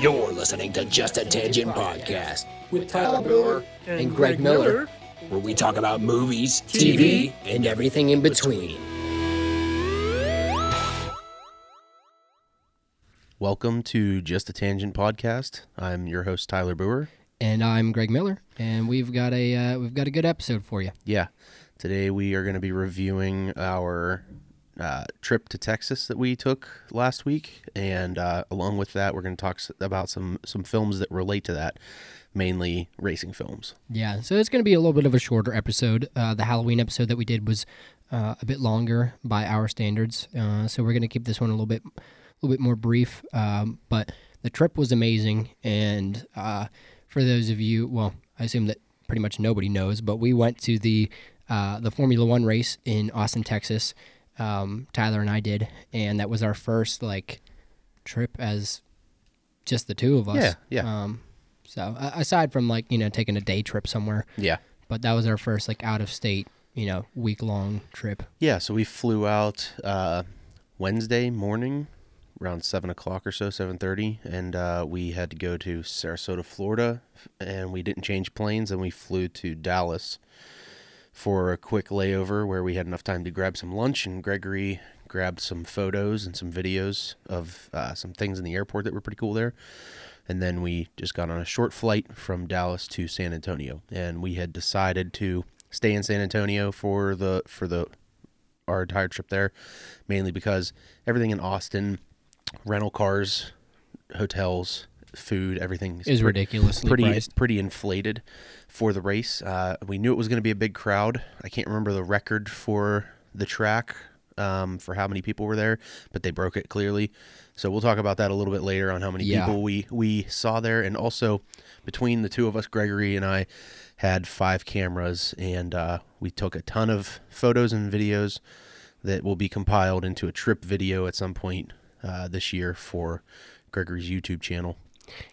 You're listening to Just a Tangent Podcast with Tyler Brewer and Greg Miller, where we talk about movies, TV, and everything in between. Welcome to Just a Tangent podcast. I'm your host Tyler Brewer. And I'm Greg Miller, and we've got a uh, we've got a good episode for you. Yeah, today we are going to be reviewing our uh, trip to Texas that we took last week, and uh, along with that, we're going to talk about some some films that relate to that, mainly racing films. Yeah, so it's going to be a little bit of a shorter episode. Uh, the Halloween episode that we did was uh, a bit longer by our standards, uh, so we're going to keep this one a little bit a little bit more brief. Um, but the trip was amazing, and uh, for those of you, well, I assume that pretty much nobody knows, but we went to the the Formula One race in Austin, Texas. Um, Tyler and I did, and that was our first like trip as just the two of us. Yeah, yeah. Um, so a- aside from like you know taking a day trip somewhere, Yeah, but that was our first like out of state you know week long trip. yeah. So we flew out uh, Wednesday morning, around seven o'clock or so, seven thirty, and uh, we had to go to Sarasota, Florida, and we didn't change planes, and we flew to Dallas for a quick layover where we had enough time to grab some lunch, and Gregory grabbed some photos and some videos of uh, some things in the airport that were pretty cool there. And then we just got on a short flight from Dallas to San Antonio, and we had decided to stay in San Antonio for the for the our entire trip there, mainly because everything in Austin, rental cars, hotels, food, everything Is ridiculously pretty priced. pretty inflated for the race. Uh, we knew it was going to be a big crowd. I can't remember the record for the track um, for how many people were there, but they broke it clearly. So we'll talk about that a little bit later on how many Yeah. people we we saw there, and also between the two of us, Gregory and I had five cameras, and uh, we took a ton of photos and videos that will be compiled into a trip video at some point uh, this year for Gregory's YouTube channel.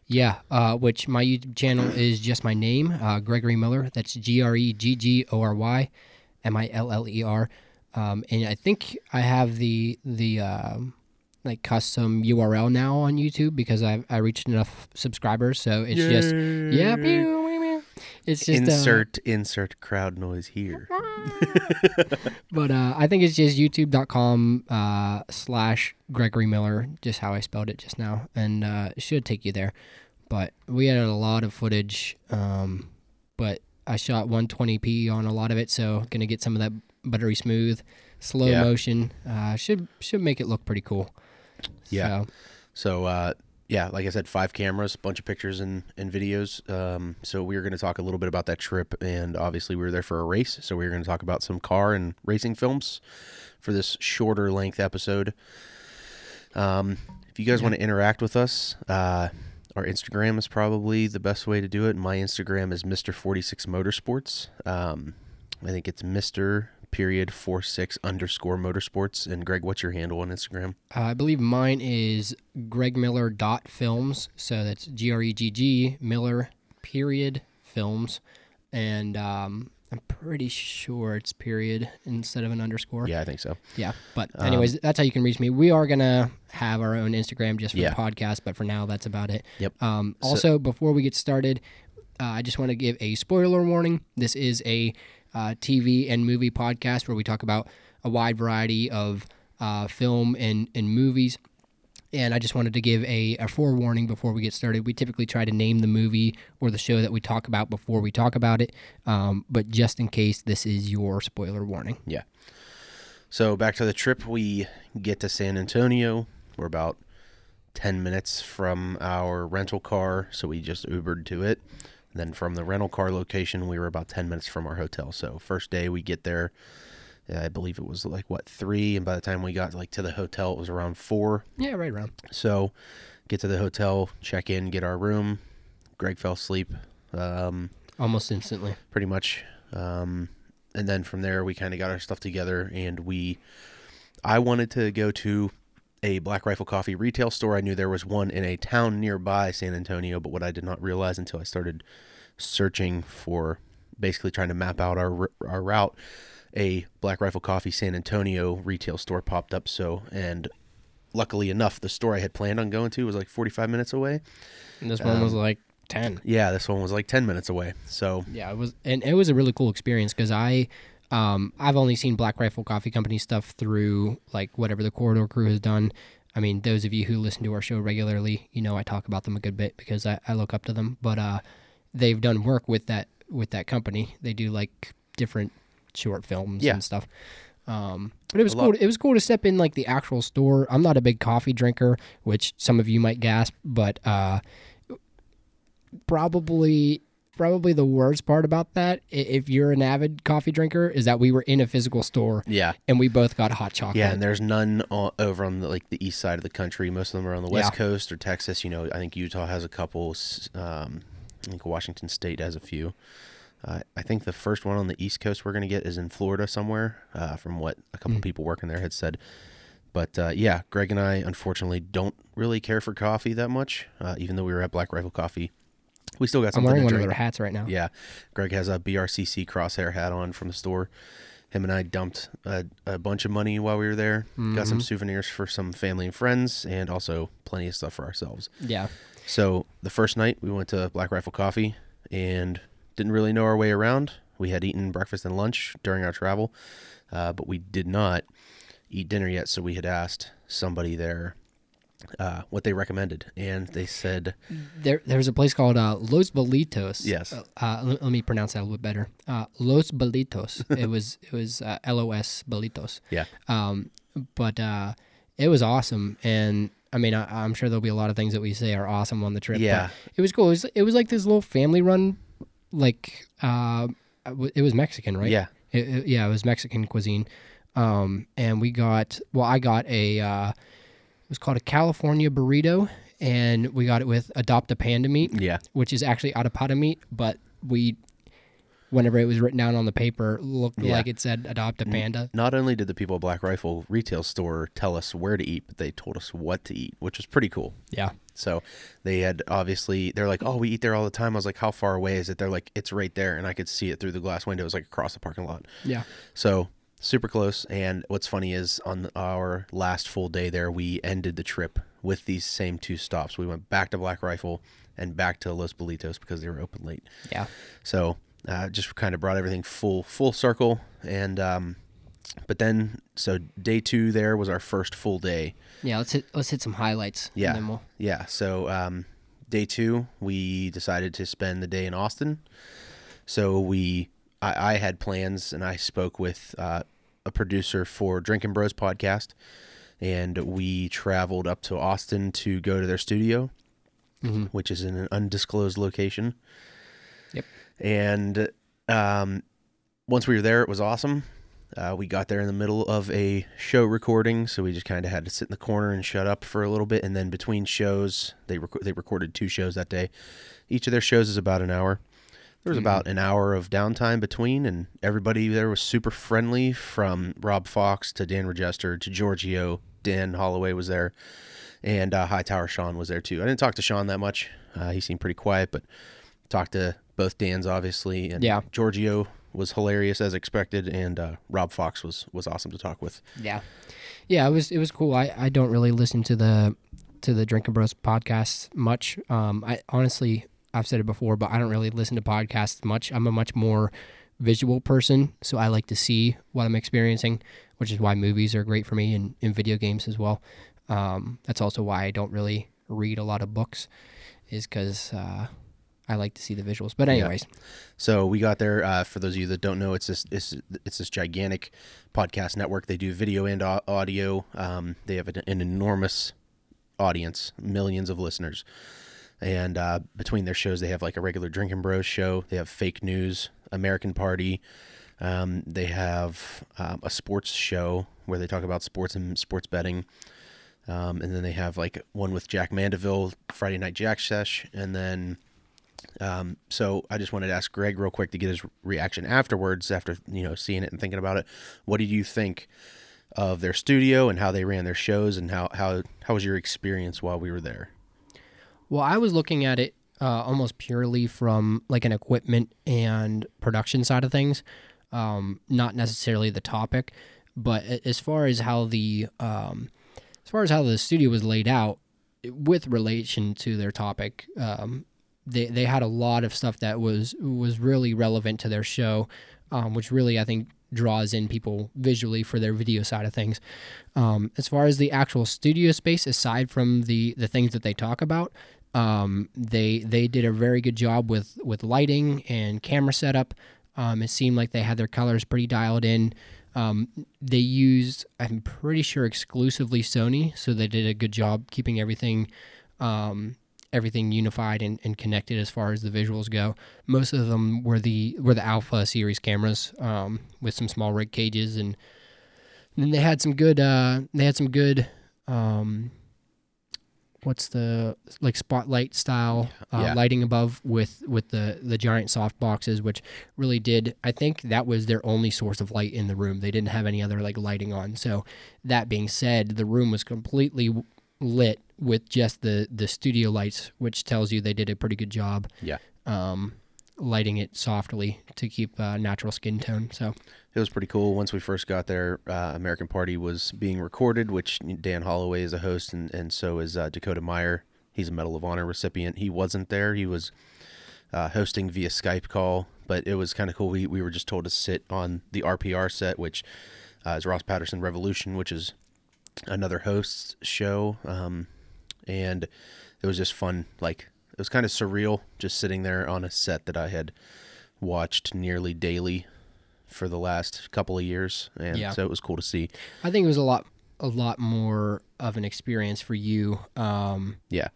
Yeah, uh, which my YouTube channel is just my name, uh, Gregory Miller. That's G R E G G O R Y M I L L E R. Um, and I think I have the the um, like custom URL now on YouTube because I I reached enough subscribers. So it's just yeah, meow. It's just uh, insert insert crowd noise here. but uh, I think it's just youtube.com uh, slash Gregory Miller, just how I spelled it just now, and uh, it should take you there. But we had a lot of footage, um, but I shot 120p on a lot of it, so gonna get some of that buttery smooth, slow Yeah. motion. Uh, should should make it look pretty cool. Yeah. So, So uh, yeah, like I said, five cameras, bunch of pictures and, and videos. Um, so we are going to talk a little bit about that trip, and obviously we were there for a race, so we are going to talk about some car and racing films for this shorter length episode. Um, if you guys want to interact with us, uh, our Instagram is probably the best way to do it. My Instagram is Mr. Forty Six Motorsports. Um, I think it's Mr. Period four six underscore motorsports. And Greg, what's your handle on Instagram? uh, I believe mine is Greg Miller dot films, so that's G R E G G Miller period films, and um, I'm pretty sure it's period instead of an underscore. Yeah, I think so. Yeah, but anyways, that's how you can reach me. We are gonna have our own Instagram just for Yeah. the podcast, but for now, that's about it. Yep. Um, also, before we get started, uh, I just want to give a spoiler warning. This is a uh, TV and movie podcast where we talk about a wide variety of uh, film and, and movies. And I just wanted to give a, a forewarning before we get started. We typically try to name the movie or the show that we talk about before we talk about it. Um, but just in case, this is your spoiler warning. Yeah. So back to the trip, we get to San Antonio. We're about 10 minutes from our rental car, so we just Ubered to it. Then from the rental car location, we were about 10 minutes from our hotel. So first day we get there, I believe it was like what, 3 and by the time we got like to the hotel it was around 4. Yeah, right around. So get to the hotel, check in, get our room. Greg fell asleep. Um Almost instantly. pretty much. Um, and then from there, we kind of got our stuff together, and we. I wanted to go to a Black Rifle Coffee retail store. I knew there was one in a town nearby San Antonio, but what I did not realize until I started searching for, basically trying to map out our our route, a Black Rifle Coffee San Antonio retail store popped up. So, and luckily enough, the store I had planned on going to was like 45 minutes away. And this one was Um, like ten. Yeah, this one was like 10 minutes away. So Yeah, it was, and it was a really cool experience because I, um, I've only seen Black Rifle Coffee Company stuff through like whatever the Corridor Crew has done. I mean, those of you who listen to our show regularly, you know I talk about them a good bit because I, I look up to them. But uh, they've done work with that with that company. They do like different short films Yeah. and stuff. Um, but it was cool. To, it was cool to step in like the actual store. I'm not a big coffee drinker, which some of you might gasp, but uh, probably probably the worst part about that, if you're an avid coffee drinker, is that we were in a physical store yeah, and we both got hot chocolate. yeah, and there's none o- over on the like the east side of the country. Most of them are on the west Yeah. coast or Texas. You know, I think Utah has a couple. Um, I think Washington State has a few. Uh, I think the first one on the east coast we're gonna get is in Florida somewhere. Uh, from what a couple Mm. people working there had said. But uh, yeah, Greg and I unfortunately don't really care for coffee that much. Uh, even though we were at Black Rifle Coffee, we still got some. I'm wearing one drink. of their hats right now. Yeah, Greg has a BRCC crosshair hat on from the store. Him and I dumped a, a bunch of money while we were there. Got some souvenirs for some family and friends, and also plenty of stuff for ourselves. Yeah. So the first night we went to Black Rifle Coffee and didn't really know our way around. We had eaten breakfast and lunch during our travel, uh, but we did not eat dinner yet. So we had asked somebody there uh, what they recommended, and they said There, there's a place called uh, Los Bolitos. Yes. Uh, uh, let, let me pronounce that a little bit better. Uh, Los Bolitos. it was it was uh, L O S Bolitos. Yeah. Um, but uh, it was awesome, and I mean, I, I'm sure there'll be a lot of things that we say are awesome on the trip. but Yeah. it was cool. It was, it was like this little family run, like uh, it was Mexican, right? Yeah. It, it- yeah, it was Mexican cuisine. Um, and we got well, I got a uh, it was called a California burrito, and we got it with adopt a panda meat, Yeah. which is actually adobada meat, but we. Whenever it was written down on the paper, looked Yeah. like it said "adopt a panda." Not only did the people at Black Rifle retail store tell us where to eat, but they told us what to eat, which was pretty cool. Yeah, So they had obviously they're like, "Oh, we eat there all the time." I was like, "How far away is it?" They're like, "It's right there," and I could see it through the glass windows, like across the parking lot. yeah, So super close. And what's funny is on our last full day there, we ended the trip with these same two stops. We went back to Black Rifle and back to Los Bolitos because they were open late. yeah. So uh, just kind of brought everything full full circle. And um, but then so day two there was our first full day. Yeah, let's hit let's hit some highlights. Yeah. and then we'll Yeah. So um, day two, we decided to spend the day in Austin. So we, I, I had plans, and I spoke with uh, a producer for Drinking Bros podcast, and we traveled up to Austin to go to their studio, which is in an undisclosed location. Yep. And um, once we were there, it was awesome. Uh, we got there in the middle of a show recording, so we just kind of had to sit in the corner and shut up for a little bit. And then between shows, they rec- they recorded two shows that day. Each of their shows is about an hour. There was about an hour of downtime between, and everybody there was super friendly, from Rob Fox to Dan Regester to Giorgio. Dan Holloway was there, and uh, Hightower Sean was there too. I didn't talk to Sean that much; uh, he seemed pretty quiet, but talked to both Dan's obviously, and Yeah. Giorgio was hilarious as expected, and uh, Rob Fox was was awesome to talk with. Yeah, yeah, it was it was cool. I, I don't really listen to the to the Drinking Bros podcast much. Um, I honestly I've said it before, but I don't really listen to podcasts much. I'm a much more visual person, so I like to see what I'm experiencing, which is why movies are great for me and, and video games as well. Um, that's also why I don't really read a lot of books, is because uh, I like to see the visuals. But anyways, So we got there. Uh, for those of you that don't know, it's this it's, it's this gigantic podcast network. They do video and audio. Um, they have an, an enormous audience, millions of listeners. And uh, between their shows, they have like a regular Drinking Bros show. They have fake news, American Party. Um, they have um, a sports show where they talk about sports and sports betting. Um, and then they have like one with Jack Mandeville, Friday Night Jack Sesh, and then um, so I just wanted to ask Greg real quick to get his reaction afterwards, after you know seeing it and thinking about it. What did you think of their studio and how they ran their shows, and how how how was your experience while we were there? Well, I was looking at it uh, almost purely from like an equipment and production side of things, um, not necessarily the topic, but as far as how the um, as far as how the studio was laid out, with relation to their topic, um, they they had a lot of stuff that was was really relevant to their show, um, which really I think draws in people visually for their video side of things. Um, as far as the actual studio space, aside from the the things that they talk about, um, they they did a very good job with with lighting and camera setup. Um, it seemed like they had their colors pretty dialed in. Um, they used, I'm pretty sure, exclusively Sony, so they did a good job keeping everything, um, everything unified and, and connected as far as the visuals go. Most of them were the were the Alpha series cameras um, with some small rig cages, and then they had some good, uh, they had some good um, what's the like spotlight style uh, Yeah. lighting above with with the the giant soft boxes which really did i think that was their only source of light in the room they didn't have any other like lighting on so that being said the room was completely lit with just the the studio lights which tells you they did a pretty good job Yeah. um lighting it softly to keep uh, natural skin tone so It was pretty cool. Once we first got there, uh, American Party was being recorded, which Dan Holloway is a host, and, and so is uh, Dakota Meyer. He's a Medal of Honor recipient. He wasn't there. He was uh, hosting via Skype call, but it was kind of cool. We, we were just told to sit on the RPR set, which uh, is Ross Patterson Revolution, which is another host's show. Um, and it was just fun. Like, it was kind of surreal just sitting there on a set that I had watched nearly daily for the last couple of years, and Yeah. so it was cool to see. i think it was a lot a lot more of an experience for you um Yeah,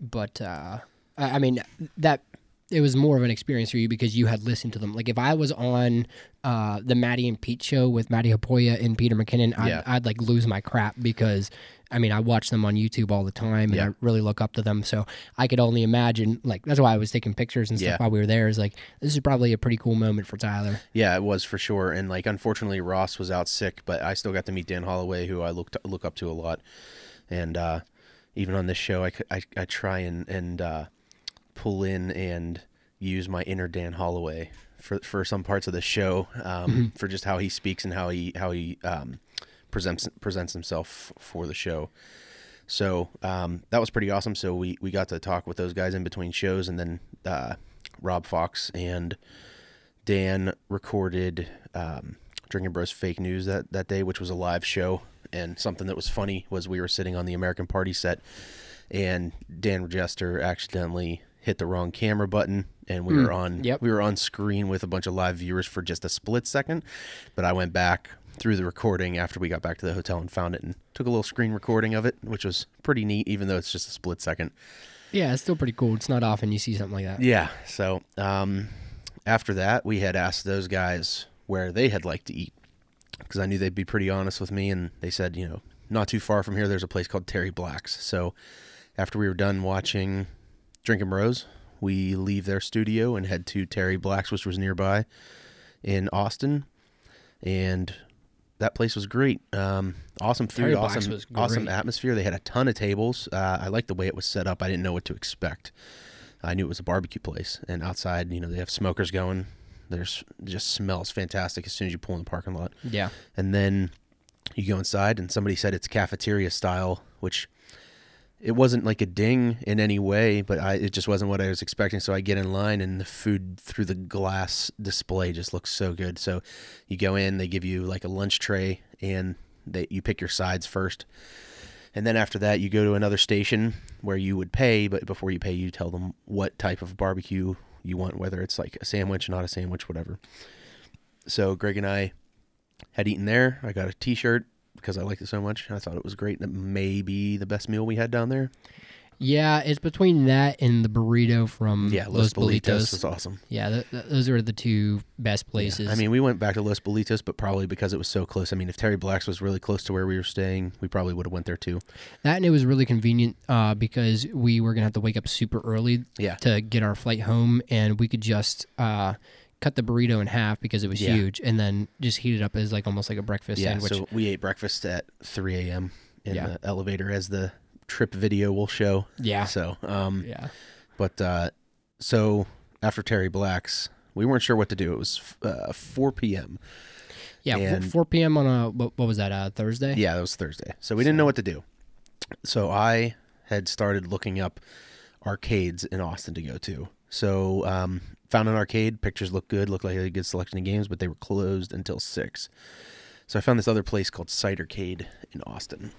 but uh, I, I mean that it was more of an experience for you because you had listened to them. Like if I was on uh, the Matti and Pete show with Matti Haapoja and Peter McKinnon, I'd, Yeah. I'd like lose my crap because I mean I watch them on YouTube all the time and Yeah. I really look up to them. So I could only imagine like that's why I was taking pictures and stuff Yeah. while we were there. Is like this is probably a pretty cool moment for Tyler. yeah, it was for sure. And like, unfortunately, Ross was out sick, but I still got to meet Dan Holloway, who I look look up to a lot. And uh, even on this show, I I try and and uh, pull in and use my inner Dan Holloway for for some parts of the show, um, for just how he speaks and how he how he um, presents presents himself for the show. So um, that was pretty awesome. So we, we got to talk with those guys in between shows, and then uh, Rob Fox and Dan recorded um, Drinking Bros Fake News that, that day, which was a live show. And something that was funny was we were sitting on the American Party set, and Dan Jester accidentally hit the wrong camera button, and we were on yep. we were on screen with a bunch of live viewers for just a split second. But I went back through the recording after we got back to the hotel and found it, and took a little screen recording of it, which was pretty neat, even though it's just a split second. Yeah, it's still pretty cool. It's not often you see something like that. Yeah. So um, after that, we had asked those guys where they had liked to eat because I knew they'd be pretty honest with me, and they said, you know, not too far from here, there's a place called Terry Black's. So after we were done watching Drinking Bros, we leave their studio and head to Terry Black's, which was nearby in Austin, and that place was great. Um, awesome food, awesome, awesome atmosphere. They had a ton of tables. Uh, I liked the way it was set up. I didn't know what to expect. I knew it was a barbecue place, and outside, you know, they have smokers going. There's just smells fantastic as soon as you pull in the parking lot. Yeah. And then you go inside, and somebody said it's cafeteria style, which it wasn't like a ding in any way, but I, it just wasn't what I was expecting. So I get in line, and the food through the glass display just looks so good. So you go in, they give you like a lunch tray, and they you pick your sides first. And then after that, you go to another station where you would pay, but before you pay, you tell them what type of barbecue you want, whether it's like a sandwich, not a sandwich, whatever. So Greg and I had eaten there. I got a T-shirt because I liked it so much. I thought it was great. That may be the best meal we had down there. Yeah, it's between that and the burrito from Yeah, Los, Bolitos. was awesome. Yeah, th- th- those are the two best places. I mean, we went back to Los Bolitos, but probably because it was so close. I mean, if Terry Black's was really close to where we were staying, we probably would have went there too. that and it was really convenient uh, because we were gonna have to wake up super early Yeah. to get our flight home, and we could just uh, cut the burrito in half because it was Yeah. huge, and then just heat it up as like almost like a breakfast Yeah, sandwich. so we ate breakfast at 3 a.m. in Yeah. the elevator, as the trip video will show. yeah, So, um, yeah, But uh, so after Terry Black's, we weren't sure what to do. It was uh, 4 p.m. Yeah, And- 4 p.m. on a what, what was that? Uh, Thursday. Yeah, that was Thursday. So we didn't know what to do. So I had started looking up arcades in Austin to go to. So um, found an arcade. Pictures looked good. Looked like a good selection of games, but they were closed until six. So I found this other place called Cidercade in Austin.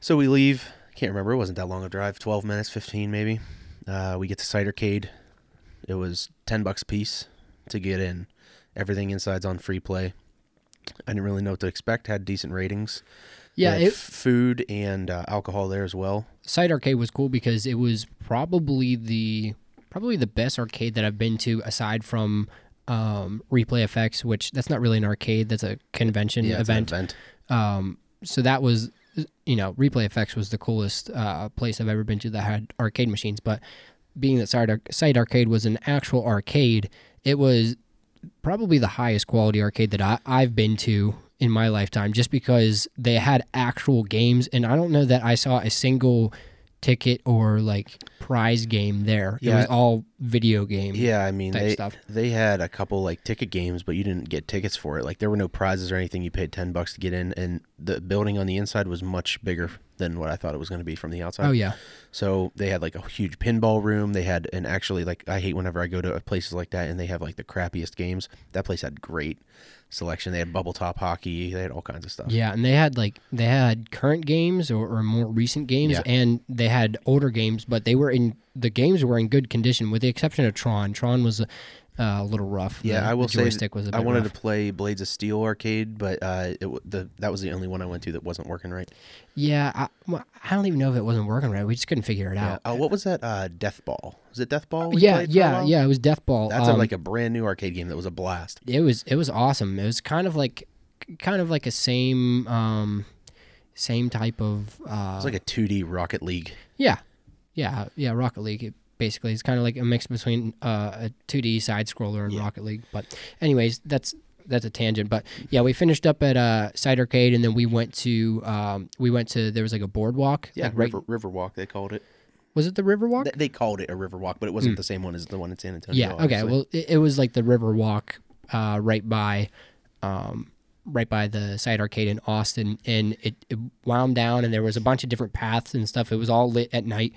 So we leave. Can't remember. It wasn't that long a drive. Twelve minutes, fifteen maybe. Uh, we get to Cidercade. It was ten bucks a piece to get in. Everything inside's on free play. I didn't really know what to expect. Had decent ratings. Yeah, it, food and uh, alcohol there as well. Cidercade was cool because it was probably the probably the best arcade that I've been to aside from um, Replay FX, which that's not really an arcade. That's a convention Yeah, event. event. Um, so that was, you know, Replay FX was the coolest uh, place I've ever been to that had arcade machines. But being that Side, Cidercade was an actual arcade, it was probably the highest quality arcade that I, I've been to in my lifetime just because they had actual games. And I don't know that I saw a single ticket or like prize game there. It was all video game. Yeah, I mean they stuff. they had a couple like ticket games, but you didn't get tickets for it. Like there were no prizes or anything. You paid ten bucks to get in, and the building on the inside was much bigger than what I thought it was going to be from the outside. Oh, yeah. So they had like a huge pinball room. They had and actually like I hate whenever I go to places like that and they have like the crappiest games. That place had great selection. They had bubble top hockey. They had all kinds of stuff. Yeah, and they had like they had current games or, or more recent games, Yeah. and they had older games, but they were in the games were in good condition, with the exception of Tron. Tron was uh, a little rough. Yeah, The- I will say joystick was a I bit I wanted rough. to play Blades of Steel arcade, but uh, it the that was the only one I went to that wasn't working right. Yeah, I, I don't even know if it wasn't working right. We just couldn't figure it Yeah. out. Oh, what was that? Uh, Death Ball. Was it Death Ball? Yeah, a yeah, yeah. It was Death Ball. That's a, Um, like a brand new arcade game that was a blast. it was it was awesome. It was kind of like kind of like a same um same type of uh It's like a 2D Rocket League. Yeah, yeah, yeah. Rocket League. It basically, it's kind of like a mix between uh, a 2D side scroller and Yeah. Rocket League. But, anyways, that's that's a tangent. But yeah, we finished up at uh, Cidercade, and then we went to um, we went to there was like a boardwalk. Yeah, like right, River, Riverwalk they called it. was it the Riverwalk? They, they called it a Riverwalk, but it wasn't the same one as the one in San Antonio. Yeah. Okay. Well, it, it was like the Riverwalk, uh, right by, um, right by the Cidercade in Austin, and it, it wound down, and there was a bunch of different paths and stuff. It was all lit at night,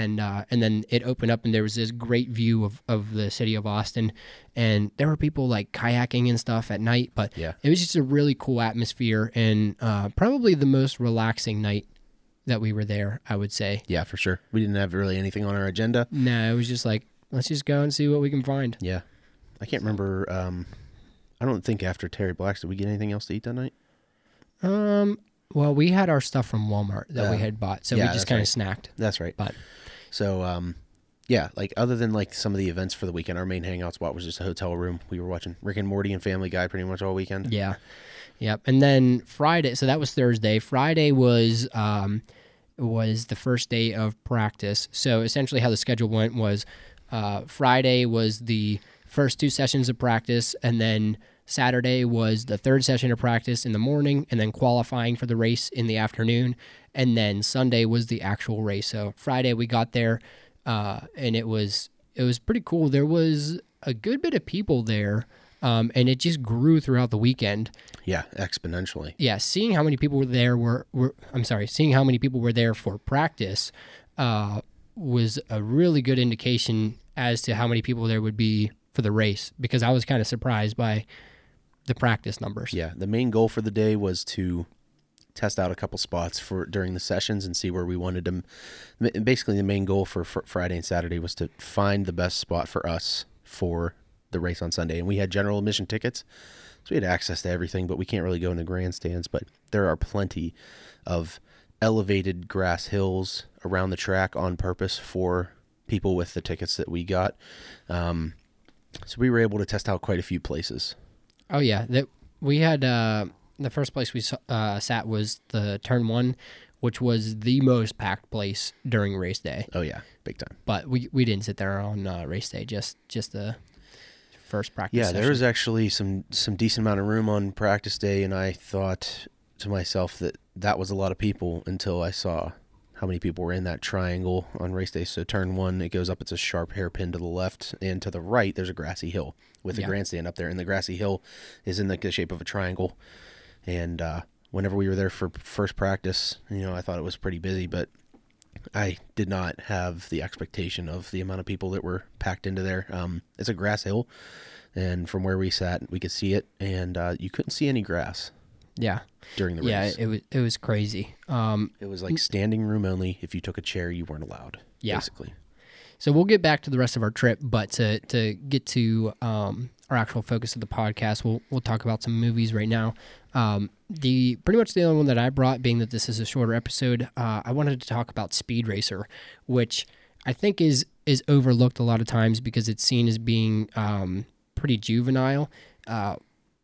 and uh, and then it opened up, and there was this great view of, of the city of Austin, and there were people like kayaking and stuff at night. But Yeah. it was just a really cool atmosphere, and uh, probably the most relaxing night that we were there. I would say. yeah, for sure. We didn't have really anything on our agenda. No, it was just like let's just go and see what we can find. Yeah, I can't remember. Um, I don't think after Terry Black's did we get anything else to eat that night? Um. Well, we had our stuff from Walmart that we had bought, so yeah, we just kind of snacked. That's right. But So, um, yeah, like other than like some of the events for the weekend, our main hangout spot was just a hotel room. We were watching Rick and Morty and Family Guy pretty much all weekend. yeah, yep. And then Friday, so that was Thursday. Friday was um was the first day of practice. So essentially, how the schedule went was uh, Friday was the first two sessions of practice, and then Saturday was the third session of practice in the morning, and then qualifying for the race in the afternoon, and then Sunday was the actual race. So Friday we got there, uh, and it was it was pretty cool. There was a good bit of people there, um, and it just grew throughout the weekend Yeah, exponentially. yeah, seeing how many people were there were, were I'm sorry, seeing how many people were there for practice uh, was a really good indication as to how many people there would be for the race because I was kind of surprised by the practice numbers. Yeah, the main goal for the day was to test out a couple spots for during the sessions and see where we wanted to. Basically, the main goal for, for Friday and Saturday was to find the best spot for us for the race on Sunday. And we had general admission tickets, so we had access to everything, but we can't really go into grandstands. But there are plenty of elevated grass hills around the track on purpose for people with the tickets that we got. Um, so we were able to test out quite a few places. Oh yeah, that we had uh, the first place we uh, sat was the turn one, which was the most packed place during race day. Oh yeah, big time. But we we didn't sit there on uh, race day, just just the first practice. Yeah, there session. was actually some some decent amount of room on practice day, and I thought to myself that that was a lot of people until I saw how many people were in that triangle on race day. So turn one, it goes up. It's a sharp hairpin to the left, and to the right, there's a grassy hill with a Yeah. grandstand up there. And the grassy hill is in like the shape of a triangle. And uh, whenever we were there for first practice, you know, I thought it was pretty busy, but I did not have the expectation of the amount of people that were packed into there. Um, it's a grass hill, and from where we sat, we could see it, and uh, you couldn't see any grass Yeah, during the yeah, race. Yeah, it was it was crazy. Um, It was like standing room only. If you took a chair, you weren't allowed. Yeah. Basically. So we'll get back to the rest of our trip, but to to get to um, our actual focus of the podcast, we'll we'll talk about some movies right now. Um, the pretty much the only one that I brought, being that this is a shorter episode, uh, I wanted to talk about Speed Racer, which I think is is overlooked a lot of times because it's seen as being um, pretty juvenile. Uh,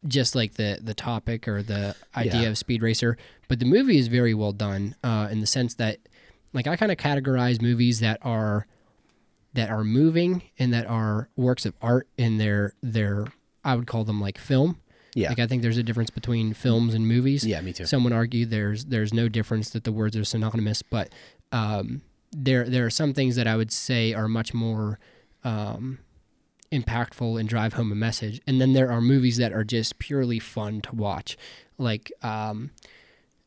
just like the the topic or the idea Yeah. of Speed Racer, but the movie is very well done uh, in the sense that, like, I kind of categorize movies that are that are moving and that are works of art in their their I would call them like film. Yeah. Like I think there's a difference between films and movies. Yeah, me too. Some would argue there's there's no difference that the words are synonymous, but um, there there are some things that I would say are much more um, impactful and drive home a message, and then there are movies that are just purely fun to watch, like um,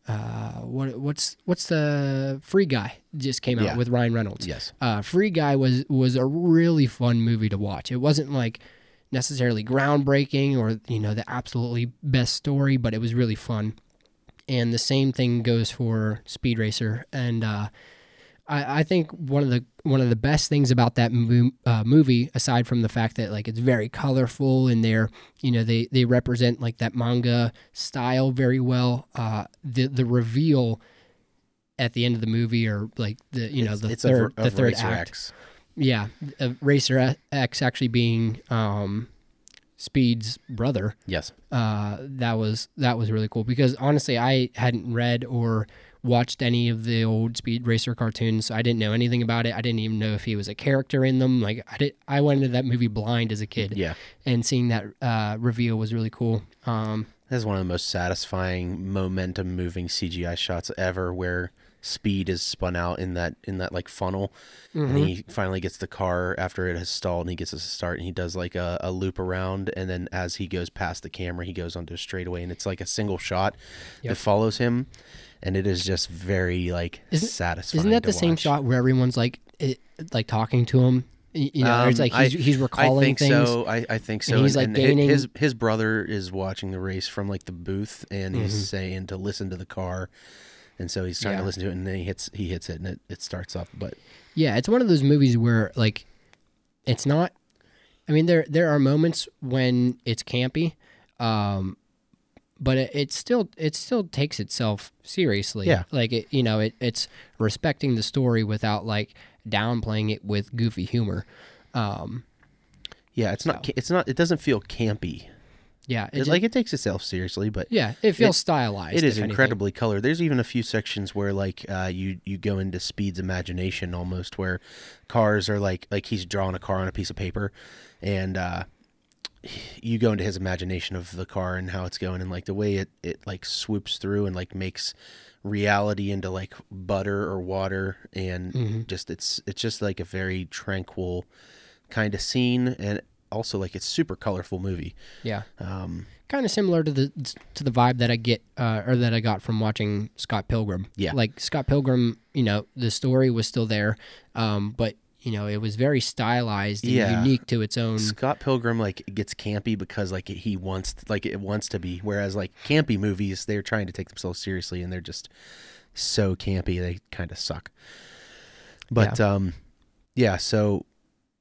uh, what what's what's the Free Guy just came out Yeah. with Ryan Reynolds yes. uh, Free Guy was was a really fun movie to watch. It wasn't like necessarily groundbreaking or you know the absolutely best story, but it was really fun. And the same thing goes for Speed Racer. And uh, I, I think one of the one of the best things about that mo- uh, movie, aside from the fact that like it's very colorful and they're you know they they represent like that manga style very well. Uh, the the reveal at the end of the movie or like the you know it's, the it's third the third Racer act. X. Yeah, uh, Racer X actually being um, Speed's brother. Yes. Uh, that was that was really cool because honestly, I hadn't read or watched any of the old Speed Racer cartoons. So I didn't know anything about it. I didn't even know if he was a character in them. Like I did, I went into that movie blind as a kid, Yeah. and seeing that uh, reveal was really cool. Um, That's one of the most satisfying momentum moving CGI shots ever where speed is spun out in that in that like funnel and he finally gets the car after it has stalled and he gets us to start and he does like a, a loop around and then as he goes past the camera he goes onto a straightaway and it's like a single shot Yep. that follows him and it is just very like Isn't- satisfying isn't that the same shot where everyone's like, it, like talking to him? You know, it's Um, like he's, I- he's recalling I think things. so. I, I think so. And he's, like, hi- gaining- his his brother is watching the race from like the booth, and Mm-hmm. he's saying to listen to the car, and so he's trying Yeah. to listen to it, and then he hits he hits it, and it, it starts up. But Yeah, it's one of those movies where like it's not I mean there there are moments when it's campy um but it, it still it still takes itself seriously. Yeah. Like it you know, it it's respecting the story without like downplaying it with goofy humor. Um yeah, it's not it's not it doesn't feel campy. Yeah, it It, like it takes itself seriously, but yeah, it feels it- stylized. it is anything. incredibly colored. There's even a few sections where like uh, you you go into Speed's imagination almost, where cars are like like he's drawing a car on a piece of paper, and uh, you go into his imagination of the car and how it's going, and like the way it it like swoops through and like makes reality into like butter or water, and Mm-hmm. just it's it's just like a very tranquil kind of scene, and also like it's super colorful movie. Yeah. Um, kind of similar to the to the vibe that I get uh, or that I got from watching Scott Pilgrim. Yeah. like Scott Pilgrim, you know, the story was still there, um, but you know, it was very stylized and Yeah. unique to its own. Scott Pilgrim like gets campy because like he wants like it wants to be whereas like campy movies they're trying to take themselves seriously and they're just so campy they kind of suck. But um yeah, so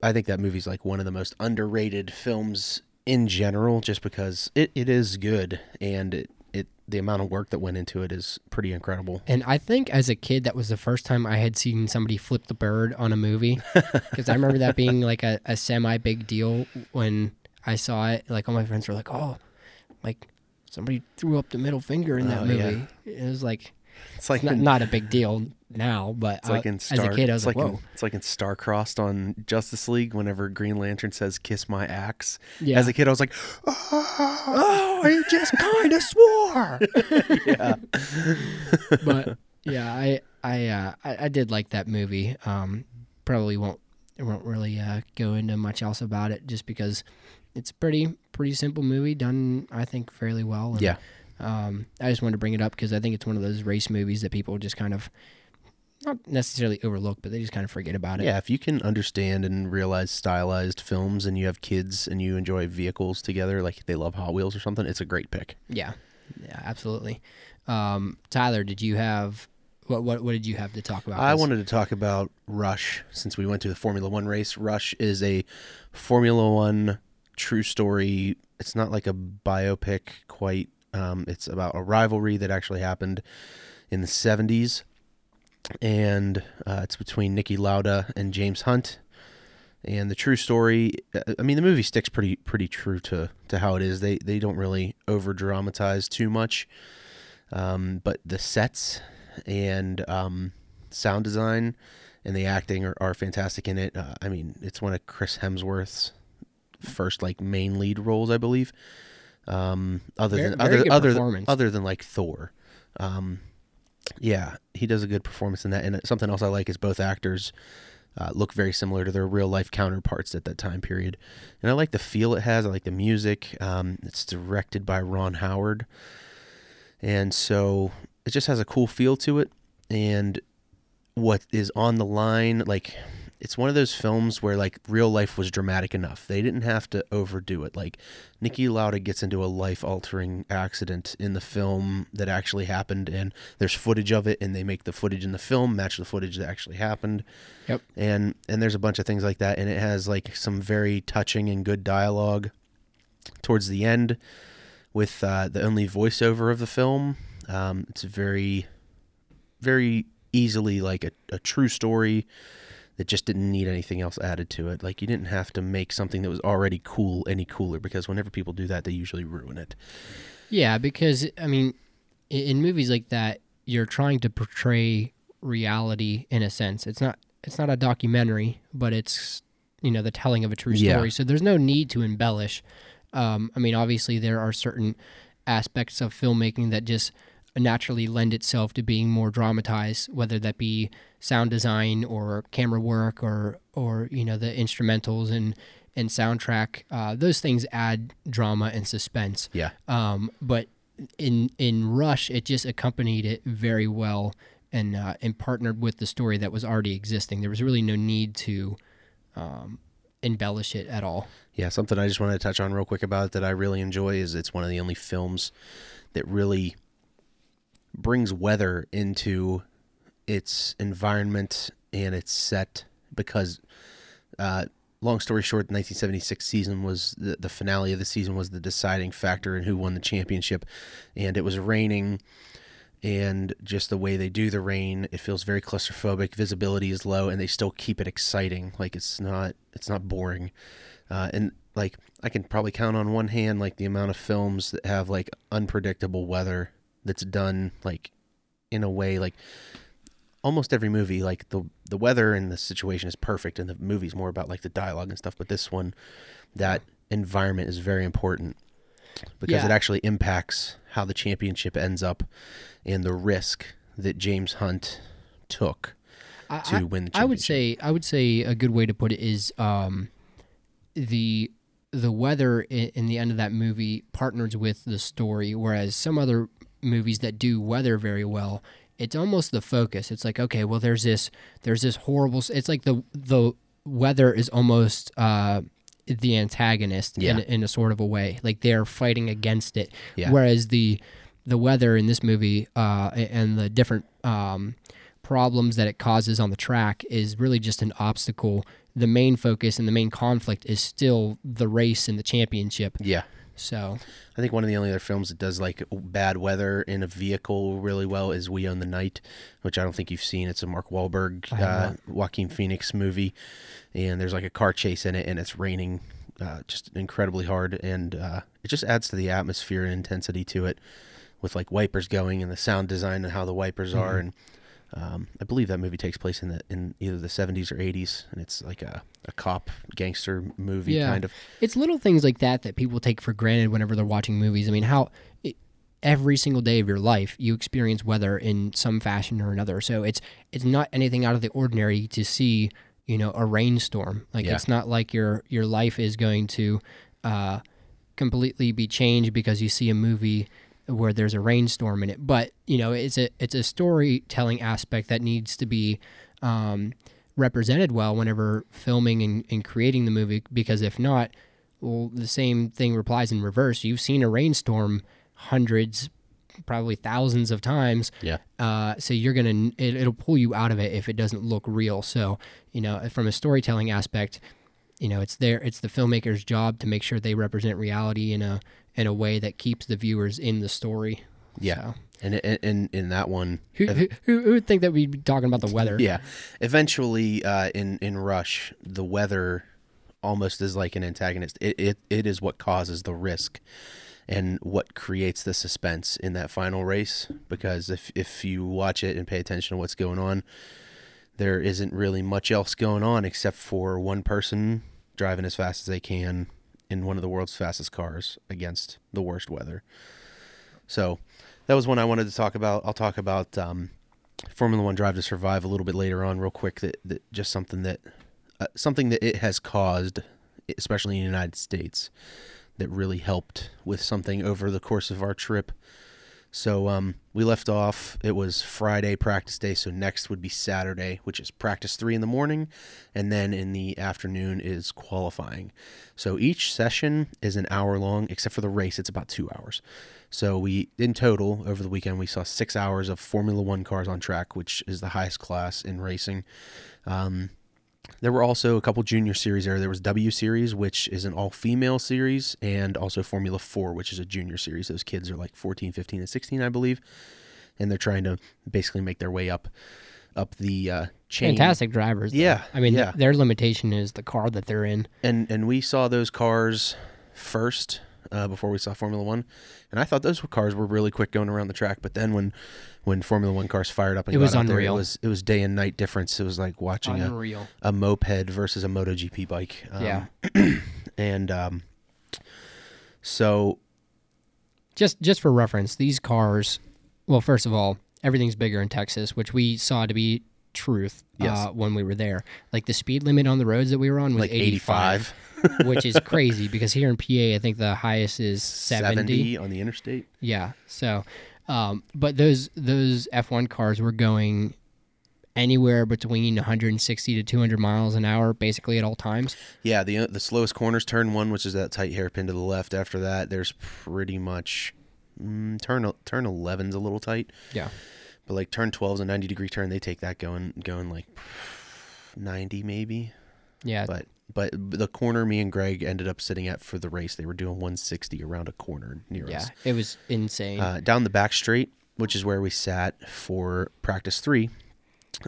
I think that movie's like one of the most underrated films in general just because it, it is good and it, it the amount of work that went into it is pretty incredible. And I think as a kid, that was the first time I had seen somebody flip the bird on a movie. Because I remember that being like a, a semi big deal when I saw it. Like all my friends were like, "Oh, like somebody threw up the middle finger in that Oh, yeah. movie." It was like It's like not, in- not a big deal now, but It's like I- in as Star. a kid, I was it's like, like "Whoa." in, it's like in Starcrossed on Justice League. Whenever Green Lantern says "Kiss my axe," Yeah. as a kid, I was like, oh, he just kind of swore. "Yeah, but yeah, I I, uh, I I did like that movie. Um, probably won't won't really uh, go into much else about it, just because it's a pretty pretty simple movie done I think fairly well. And, Yeah. Um, I just wanted to bring it up because I think it's one of those race movies that people just kind of not necessarily overlook, but they just kind of forget about it. Yeah, if you can understand and realize stylized films and you have kids and you enjoy vehicles together, like they love Hot Wheels or something, it's a great pick. Yeah, yeah, absolutely. Um, Tyler, did you have what? What? What did you have to talk about? I this? wanted to talk about Rush since we went to the Formula One race. Rush is a Formula One true story. It's not like a biopic quite. Um, it's about a rivalry that actually happened in the 70s. And uh, it's between Niki Lauda and James Hunt. And the true story, I mean, the movie sticks pretty pretty true to, to how it is. They they don't really over dramatize too much, um, but the sets and um, sound design and the acting are, are fantastic in it. Uh, I mean, it's one of Chris Hemsworth's first like main lead roles, I believe. Um, other Very- than very other other other than like Thor, um, yeah, he does a good performance in that. And something else I like is both actors uh, look very similar to their real life counterparts at that time period. And I like the feel it has. I like the music. Um, it's directed by Ron Howard, and so it just has a cool feel to it. And what is on the line, like it's one of those films where like real life was dramatic enough. They didn't have to overdo it. Like Niki Lauda gets into a life altering accident in the film that actually happened and there's footage of it and they make the footage in the film match the footage that actually happened. Yep. And and there's a bunch of things like that and it has like some very touching and good dialogue towards the end with uh, the only voiceover of the film. Um, it's very very easily like a, a true story that just didn't need anything else added to it. Like you didn't have to make something that was already cool any cooler because whenever people do that, they usually ruin it. Yeah, because I mean, in, movies like that, you're trying to portray reality in a sense. It's not it's not a documentary, but it's you know the telling of a true Yeah. story. So there's no need to embellish. Um, I mean, obviously there are certain aspects of filmmaking that just naturally lend itself to being more dramatized, whether that be sound design or camera work or or you know the instrumentals and and soundtrack. Uh, those things add drama and suspense. Yeah. Um, but in in Rush, it just accompanied it very well and uh, and partnered with the story that was already existing. There was really no need to um, embellish it at all. Yeah, something I just wanted to touch on real quick about it that I really enjoy is it's one of the only films that really brings weather into its environment and its set because uh, long story short the 1976 season was the, the finale of the season was the deciding factor in who won the championship. And it was raining and just the way they do the rain it feels very claustrophobic visibility is low and they still keep it exciting. Like it's not it's not boring. Uh, and like i can probably count on one hand like the amount of films that have like unpredictable weather that's done like in a way like almost every movie like the the weather and the situation is perfect and the movie's more about like the dialogue and stuff but this one that environment is very important because Yeah. it actually impacts how the championship ends up and the risk that James Hunt took I, to win the I would say I would say a good way to put it is um, the the weather in, in the end of that movie partners with the story, whereas some other movies that do weather very well, it's almost the focus. It's like okay, well, there's this there's this horrible. It's like the the weather is almost. Uh, the antagonist in, Yeah. in a sort of a way like they're fighting against it Yeah. whereas the the weather in this movie uh, and the different um, problems that it causes on the track is really just an obstacle. The main focus and the main conflict is still the race and the championship. yeah So I think one of the only other films that does like bad weather in a vehicle really well is We Own the Night, which I don't think you've seen. It's a Mark Wahlberg, uh, Joaquin Phoenix movie, and there's like a car chase in it, and it's raining uh, just incredibly hard, and uh, it just adds to the atmosphere and intensity to it, with like wipers going and the sound design and how the wipers are, and um, I believe that movie takes place in the in either the 70s or 80s, and it's like a, a cop gangster movie Yeah. kind of. it's little things like that that people take for granted whenever they're watching movies. I mean, how it, every single day of your life you experience weather in some fashion or another. So it's it's not anything out of the ordinary to see you know a rainstorm. Like Yeah. it's not like your your life is going to uh, completely be changed because you see a movie where there's a rainstorm in it. But you know it's a it's a storytelling aspect that needs to be. Um, represented well whenever filming and, and creating the movie because if not well the same thing applies in reverse you've seen a rainstorm hundreds probably thousands of times Yeah. uh, so you're gonna it, it'll pull you out of it if it doesn't look real so you know from a storytelling aspect you know it's their it's the filmmaker's job to make sure they represent reality in a in a way that keeps the viewers in the story Yeah. So, And in, in that one, who, who, who who would think that we'd be talking about the weather yeah, eventually uh, in in Rush, the weather almost is like an antagonist. It, it it is what causes the risk and what creates the suspense in that final race. Because if if you watch it and pay attention to what's going on, there isn't really much else going on except for one person driving as fast as they can in one of the world's fastest cars against the worst weather. So that was one I wanted to talk about. I'll talk about um, Formula One Drive to Survive a little bit later on, real quick. That, that just something that uh, something that it has caused, especially in the United States, that really helped with something over the course of our trip. So um, we left off. It was Friday practice day. So next would be Saturday, which is practice three in the morning, and then in the afternoon is qualifying. So each session is an hour long, except for the race. It's about two hours. So we, in total, over the weekend, we saw six hours of Formula One cars on track, which is the highest class in racing. Um, there were also a couple junior series there. There was W Series, which is an all female series, and also Formula 4, which is a junior series. Those kids are like 14, 15, and 16, I believe. And they're trying to basically make their way up up the uh, chain. fantastic drivers though. Yeah, i mean yeah. their limitation is the car that they're in And and we saw those cars first uh, before we saw Formula One, and I thought those cars were really quick going around the track. But then when when Formula One cars fired up and It was out there, unreal. it was it was day and night difference. It was like watching a, unreal a moped versus a MotoGP bike. Um, Yeah. and um, so just just for reference, these cars. Well, first of all, everything's bigger in Texas, which we saw to be truth Yes. uh, when we were there. Like the speed limit on the roads that we were on was like 85, 85, which is crazy because here in PA, I think the highest is 70. 70 on the interstate. Yeah. So, um, but those those F1 cars were going anywhere between 160 to 200 miles an hour, basically at all times. Yeah, the the slowest corners turn one, which is that tight hairpin to the left. After that, there's pretty much mm, turn turn 11's a little tight. Yeah. But like turn 12 is a 90 degree turn. They take that going going like 90 maybe. Yeah. But but the corner me and Greg ended up sitting at for the race, they were doing 160 around a corner near yeah. us. Yeah, it was insane. Uh, down the back straight, which is where we sat for practice three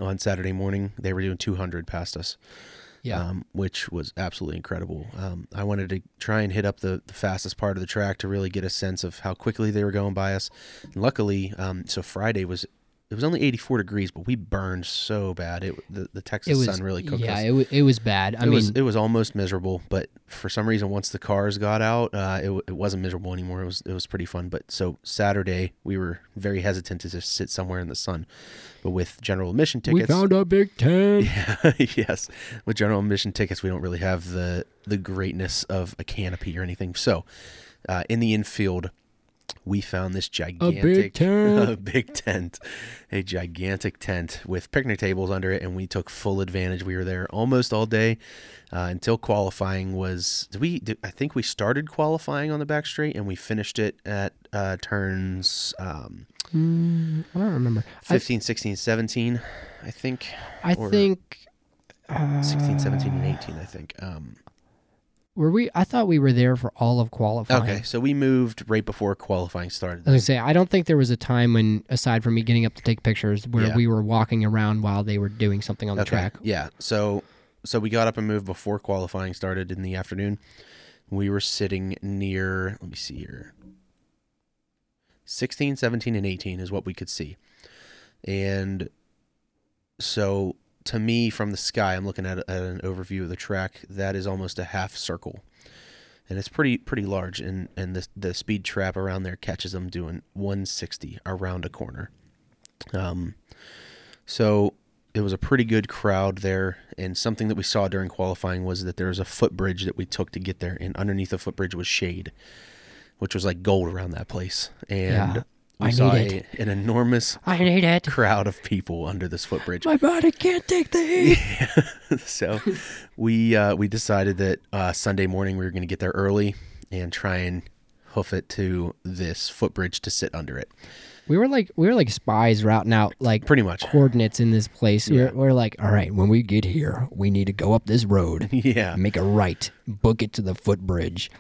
on Saturday morning, they were doing 200 past us yeah. um, which was absolutely incredible. Um, I wanted to try and hit up the, the fastest part of the track to really get a sense of how quickly they were going by us. And luckily, um, so Friday was it was only 84 degrees, but we burned so bad. It the, the Texas it was sun really cooked yeah, us. Yeah, it, wa- it was bad. I it mean, was it was almost miserable, but for some reason, once the cars got out, uh, it, it wasn't miserable anymore. It was it was pretty fun. But so Saturday, we were very hesitant to just sit somewhere in the sun, but with general admission tickets, we found a Big Ten. yes, with general admission tickets, we don't really have the the greatness of a canopy or anything. So, uh, in the infield, we found this gigantic tent. a big tent, a gigantic tent with picnic tables under it, and we took full advantage. We were there almost all day uh, until qualifying was. Did we? Did, I think we started qualifying on the back straight, and we finished it at uh, turns um, Mm, I don't remember. I, 15, 16, 17, I think. I think. Uh, 16, 17, and 18, I think. Um, Were we? I thought we were there for all of qualifying. okay, so we moved right before qualifying started. I was gonna say I don't think there was a time when, aside from me getting up to take pictures, where Yeah. we were walking around while they were doing something on the track. Yeah, so so we got up and moved before qualifying started in the afternoon. We were sitting near, let me see here. 16, 17, and 18 is what we could see. And so to me, from the sky, I'm looking at, at an overview of the track. That is almost a half circle. and it's pretty pretty large. And and the the speed trap around there catches them doing 160 around a corner. Um, so it was a pretty good crowd there. And something that we saw during qualifying was that there was a footbridge that we took to get there, and underneath the footbridge was shade, which was like gold around that place. And Yeah, we I saw need a, an enormous I need it. crowd of people under this footbridge. My body can't take the heat. so we uh, we decided that uh, Sunday morning we were going to get there early and try and hoof it to this footbridge to sit under it. We were like we were like spies routing out like Pretty much. coordinates in this place. Yeah. We're, we're like, all right, when we get here, we need to go up this road, Yeah. make a right, book it to the footbridge.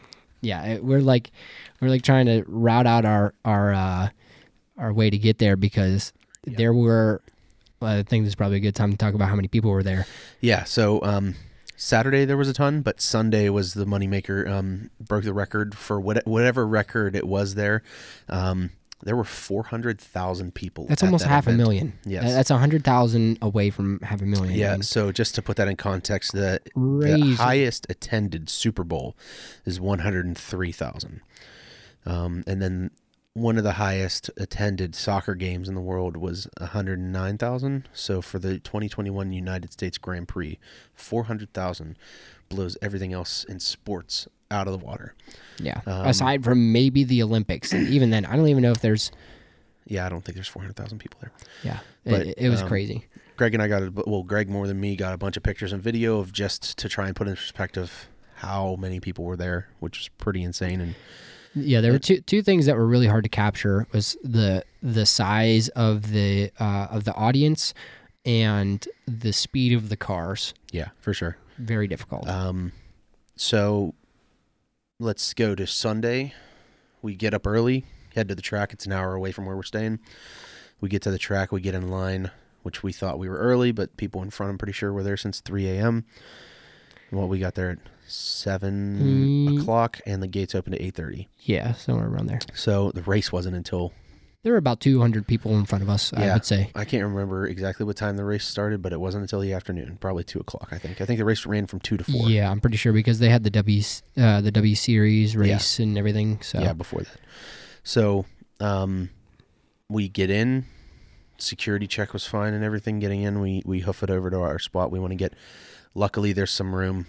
Yeah, it, we're like we're like trying to route out our our uh, our way to get there because there were. Well, I think this is probably a good time to talk about how many people were there. Yeah. So um, Saturday there was a ton, but Sunday was the moneymaker. Um, broke the record for what, whatever record it was there. Um, there were 400,000 people. That's at almost that half event. a million. Yes. That's a hundred thousand away from half a million. Yeah. And So just to put that in context, the, the highest attended Super Bowl is 103,000. Um, and then one of the highest attended soccer games in the world was 109,000. So for the 2021 United States Grand Prix, 400,000 blows everything else in sports out of the water. yeah. Um, Aside from maybe the Olympics, and even then, I don't even know if there's. Yeah, I don't think there's 400,000 people there. Yeah, But, it, it was um, crazy. Greg and I got a, well, Greg more than me got a bunch of pictures and video of just to try and put in perspective how many people were there, which was pretty insane. And Yeah, there were two two things that were really hard to capture was the the size of the uh, of the audience and the speed of the cars. yeah, for sure. Very difficult. Um, so let's go to Sunday. We get up early, head to the track. It's an hour away from where we're staying. We get to the track, we get in line, which we thought we were early, but people in front, I'm pretty sure, were there since 3 a.m. Well, we got there at 7 Mm. o'clock, and the gates opened at 8.30. yeah, somewhere around there. So the race wasn't until, There were about 200 people in front of us, I would say. I can't remember exactly what time the race started, but it wasn't until the afternoon, probably 2 o'clock, I think. I think the race ran from 2 to 4. Yeah, I'm pretty sure because they had the W uh, the W series race and everything. So Yeah, before that. So, um, we get in. Security check was fine and everything. Getting in, we we hoof it over to our spot we want to get. Luckily, there's some room.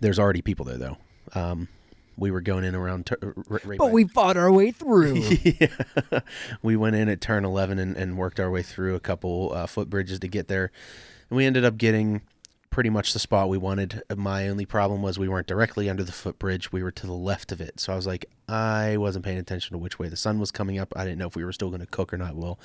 There's already people there though. Um, we were going in around. Right but by- we fought our way through. yeah. we went in at turn 11 and, and worked our way through a couple uh, footbridges to get there. And we ended up getting pretty much the spot we wanted. My only problem was we weren't directly under the footbridge. We were to the left of it. So I was like, I wasn't paying attention to which way the sun was coming up. I didn't know if we were still going to cook or not. Well,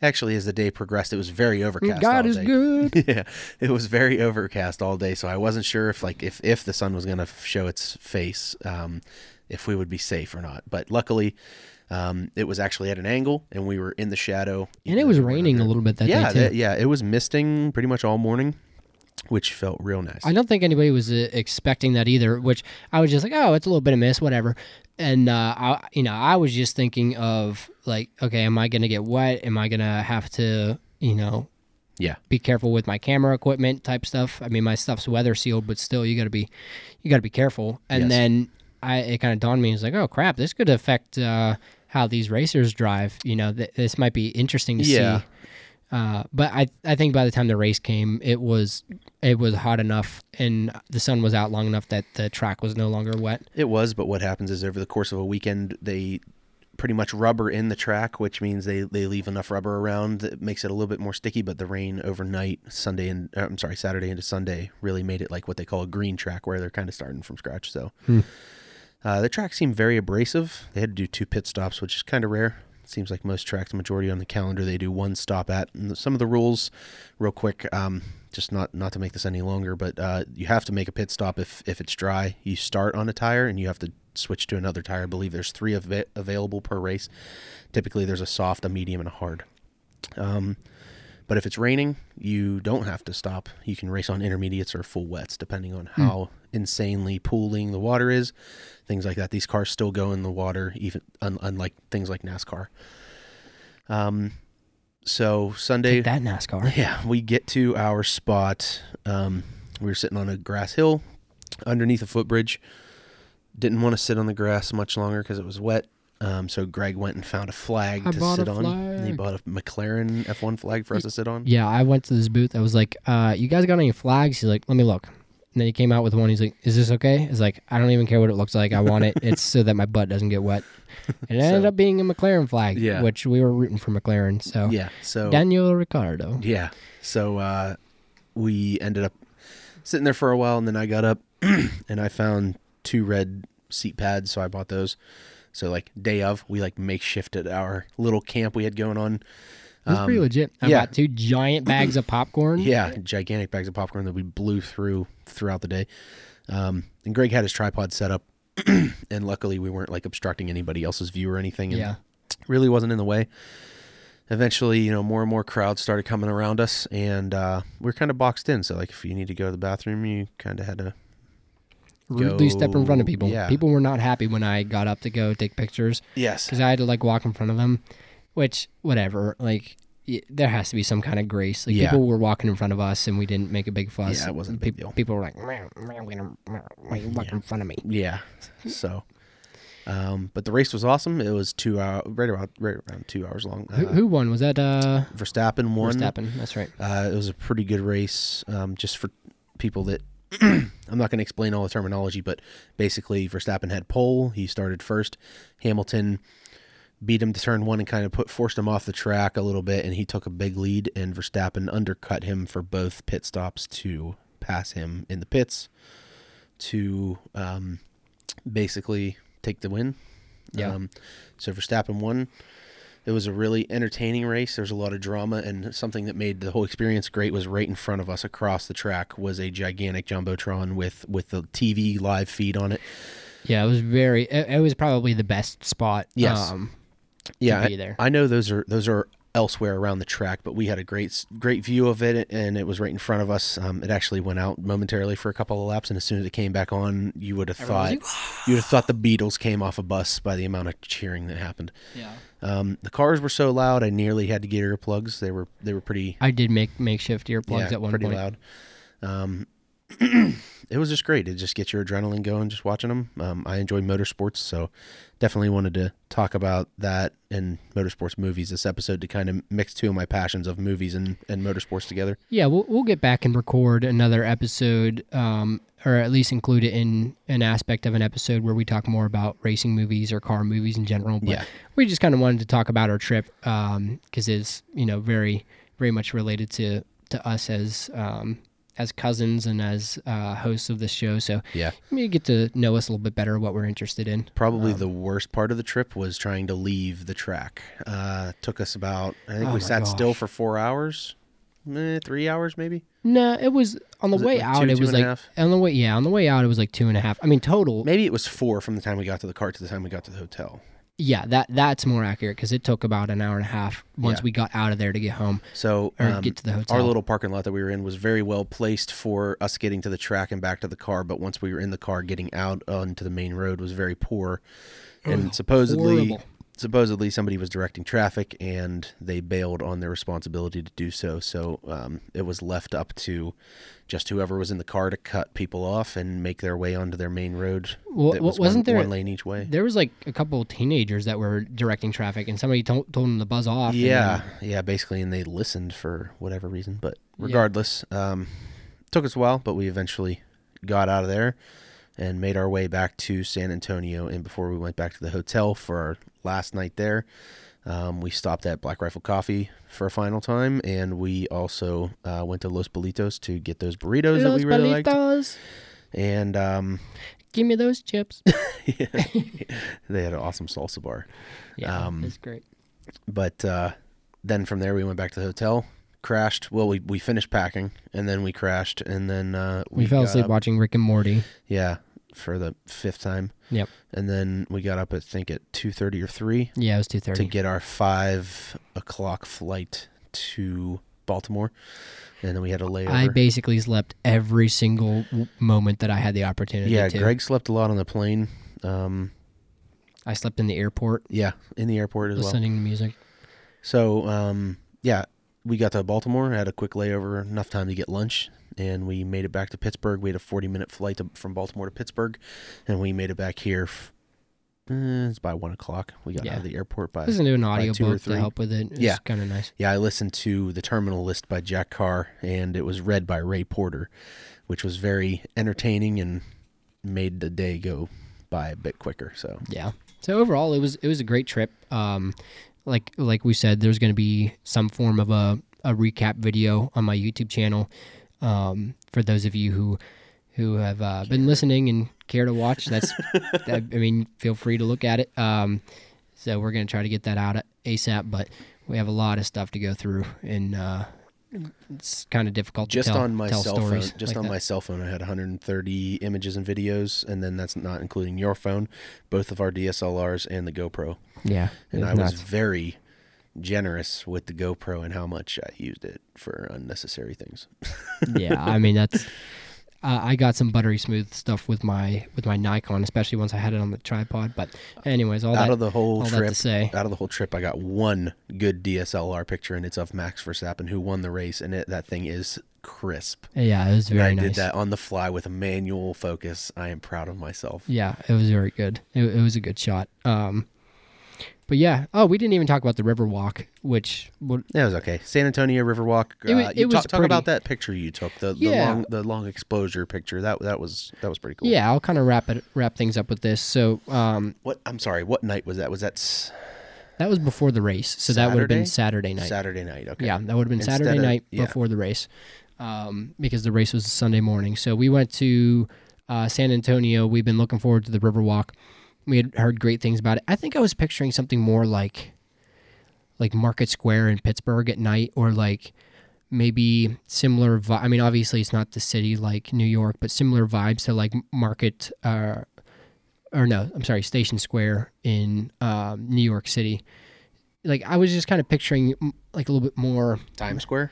actually, as the day progressed, it was very overcast. God all is good. yeah, it was very overcast all day, so I wasn't sure if like if if the sun was gonna show its face, um, if we would be safe or not. But luckily, um, it was actually at an angle, and we were in the shadow. and it was raining a little bit that yeah, day too. that- yeah, it was misting pretty much all morning, which felt real nice. I don't think anybody was uh, expecting that either. Which I was just like, oh, it's a little bit of mist, whatever. And uh, I, you know, I was just thinking of like, okay, am I gonna get wet? Am I gonna have to, you know, Yeah, be careful with my camera equipment type stuff? I mean, my stuff's weather sealed, but still, you gotta be, you gotta be careful. And Yes. then I, it kind of dawned on me, it's like, oh crap, this could affect uh, how these racers drive. You know, th- this might be interesting to Yeah. see. Uh, but I I think by the time the race came, it was it was hot enough and the sun was out long enough that the track was no longer wet. it was. But what happens is over the course of a weekend, they pretty much rubber in the track, which means they, they leave enough rubber around that makes it a little bit more sticky. But the rain overnight, Sunday and uh, I'm sorry, Saturday into Sunday, really made it like what they call a green track, where they're kind of starting from scratch. So uh, the track seemed very abrasive. They had to do two pit stops, which is kind of rare. Seems like most tracks, the majority on the calendar, they do one stop at. And some of the rules, real quick, um, just not not to make this any longer, but uh, you have to make a pit stop if if it's dry. You start on a tire and you have to switch to another tire. I believe there's three av- available per race. Typically, there's a soft, a medium, and a hard. Um, but if it's raining, you don't have to stop. You can race on intermediates or full wets, depending on how insanely pooling the water is. Things like that. These cars still go in the water, even un- unlike things like NASCAR. Um, so Sunday, Take that NASCAR. yeah, we get to our spot. Um, we were sitting on a grass hill underneath a footbridge. didn't want to sit on the grass much longer because it was wet. Um, so Greg went and found a flag I to sit on. And he bought a McLaren F1 flag for us to sit on. Yeah, I went to this booth. I was like, uh, "You guys got any flags?" He's like, "Let me look." And then he came out with one. He's like, "Is this okay?" He's like, "I don't even care what it looks like. I want it. It's so that my butt doesn't get wet." And it ended up being a McLaren flag, Yeah. which we were rooting for McLaren. So Yeah. So Daniel Ricciardo. Yeah. So uh, we ended up sitting there for a while, and then I got up and I found two red seat pads, so I bought those. So like day of, we like makeshifted our little camp we had going on. It was pretty Um, legit. I yeah. got two giant bags of popcorn. Yeah, gigantic bags of popcorn that we blew through throughout the day. Um, and Greg had his tripod set up, and luckily we weren't like obstructing anybody else's view or anything. And Yeah. really wasn't in the way. Eventually, you know, more and more crowds started coming around us, and uh, we are kind of boxed in. So, like, if you need to go to the bathroom, you kind of had to. Rudely step in front of people. yeah. People were not happy when I got up to go take pictures Yes. because I had to like walk in front of them, which whatever. Like y- there has to be some kind of grace. Like Yeah. people were walking in front of us and we didn't make a big fuss. Yeah, it wasn't a Pe- big deal. People were like, "Meow, meow, meow, why you walking in front of me?" Yeah. So, um, but the race was awesome. It was two hour, right around, right around two hours long. Who, Uh, who won? Was that uh Verstappen won. Verstappen? That's right. Uh, it was a pretty good race, um, just for people that I'm not going to explain all the terminology, but basically Verstappen had pole. He started first. Hamilton beat him to turn one and kind of put forced him off the track a little bit, and he took a big lead. And Verstappen undercut him for both pit stops to pass him in the pits to um, basically take the win. Yeah. Um, so Verstappen won. It was a really entertaining race. There was a lot of drama, and something that made the whole experience great was right in front of us across the track was a gigantic jumbotron with with the TV live feed on it. Yeah, it was very. It, it was probably the best spot. Yes. Um, Yeah, be I, there. I know those are those are elsewhere around the track, but we had a great great view of it, and it was right in front of us. Um, it actually went out momentarily for a couple of laps, and as soon as it came back on, you would have Everyone thought was you would have thought the Beatles came off a bus by the amount of cheering that happened. yeah. Um, the cars were so loud, I nearly had to get earplugs. They were they were pretty I did make makeshift earplugs yeah, at one pretty point. loud. Um, it was just great. It just gets your adrenaline going just watching them. Um, I enjoy motorsports, so definitely wanted to talk about that and motorsports movies this episode to kind of mix two of my passions of movies and, and motorsports together. Yeah, we'll we'll get back and record another episode, um, or at least include it in an aspect of an episode where we talk more about racing movies or car movies in general. But Yeah. we just kind of wanted to talk about our trip because it's you know very very much related to to us as um, as cousins and as uh, hosts of this show. So Yeah. you get to know us a little bit better, what we're interested in. Probably Um, the worst part of the trip was trying to leave the track. Uh, took us about, I think Oh we my sat still for four hours, eh, three hours maybe. No, it was on the Was it way like out. two, it two was and a like half? on the way. Yeah, on the way out, it was like two and a half. I mean, total. Maybe it was four from the time we got to the car to the time we got to the hotel. Yeah, that that's more accurate because it took about an hour and a half once Yeah. we got out of there to get home So or um, get to the hotel. our little parking lot that we were in was very well placed for us getting to the track and back to the car. But once we were in the car, getting out onto the main road was very poor. And supposedly, horrible. Supposedly somebody was directing traffic, and they bailed on their responsibility to do so. So um, it was left up to just whoever was in the car to cut people off and make their way onto their main road. Well, was wasn't one, there- one lane each way? there was like a couple of teenagers that were directing traffic, and somebody told, told them to buzz off. Yeah, then- yeah, basically, and they listened for whatever reason. But Yeah. regardless, um, took us a while, but we eventually got out of there and made our way back to San Antonio. And before we went back to the hotel for our last night there, um, we stopped at Black Rifle Coffee for a final time, and we also uh, went to Los Bolitos to get those burritos that we really liked. Palitos, And um, give me those chips. they had an awesome salsa bar. Yeah, Um, it's great. But uh, then from there, we went back to the hotel, crashed. Well, we, we finished packing, and then we crashed, and then uh, We, fell asleep up- watching Rick and Morty. Yeah, for the fifth time. Yep. And then we got up, I think, at two thirty or three Yeah, it was two to get our five o'clock flight to Baltimore, and then we had a layover. I basically slept every single moment that I had the opportunity to. yeah, to. Greg slept a lot on the plane. Um, I slept in the airport yeah, in the airport as well. listening to music. So, um, yeah, we got to Baltimore, had a quick layover, enough time to get lunch, and we made it back to Pittsburgh. We had a 40 minute flight to, from Baltimore to Pittsburgh, and we made it back here. F- eh, it's by one o'clock. We got Yeah. out of the airport by. Listen to an by audio two or book to help with it. It's Yeah. kind of nice. Yeah, I listened to The Terminal List by Jack Carr, and it was read by Ray Porter, which was very entertaining and made the day go by a bit quicker. So Yeah. So overall, it was it was a great trip. Um, like like we said, there's going to be some form of a, a recap video on my YouTube channel. Um, for those of you who who have uh, been listening and care to watch, that's that, I mean, feel free to look at it. Um, so we're going to try to get that out ASAP, but we have a lot of stuff to go through, and uh, it's kind of difficult to just tell, on my cell phone, just like on that. my cell phone, I had 130 images and videos, and then that's not including your phone, both of our DSLRs and the GoPro. yeah, And it's I was very generous with the GoPro and how much I used it for unnecessary things. yeah, I mean that's. Uh, I got some buttery smooth stuff with my with my Nikon, especially once I had it on the tripod. But anyways, all out that of the whole trip, to say. out of the whole trip, I got one good DSLR picture, and it's of Max Verstappen who won the race, and it, that thing is crisp. yeah, it was And very I nice. did that on the fly with a manual focus. I am proud of myself. Yeah, it was very good. It, it was a good shot. Um, but yeah. Oh, we didn't even talk about the river walk, which would That was okay. San Antonio Riverwalk. It wa- uh, it you was talk, talk about that picture you took. The, the Yeah. long the long exposure picture. That that was that was pretty cool. yeah. I'll kind of wrap it wrap things up with this. So um, What I'm sorry. What night was that? Was that s- that was before the race, so that would have been Saturday night. Saturday night. Okay. Yeah, that would have been Instead Saturday of- night yeah. before the race, um, because the race was Sunday morning. So we went to uh, San Antonio. We've been looking forward to the Riverwalk. We had heard great things about it. I think I was picturing something more like, like Market Square in Pittsburgh at night, or like maybe similar. Vi- I mean, obviously it's not the city like New York, but similar vibes to like Market. Uh, or no, I'm sorry, Station Square in um, New York City. Like I was just kind of picturing like a little bit more Times Square.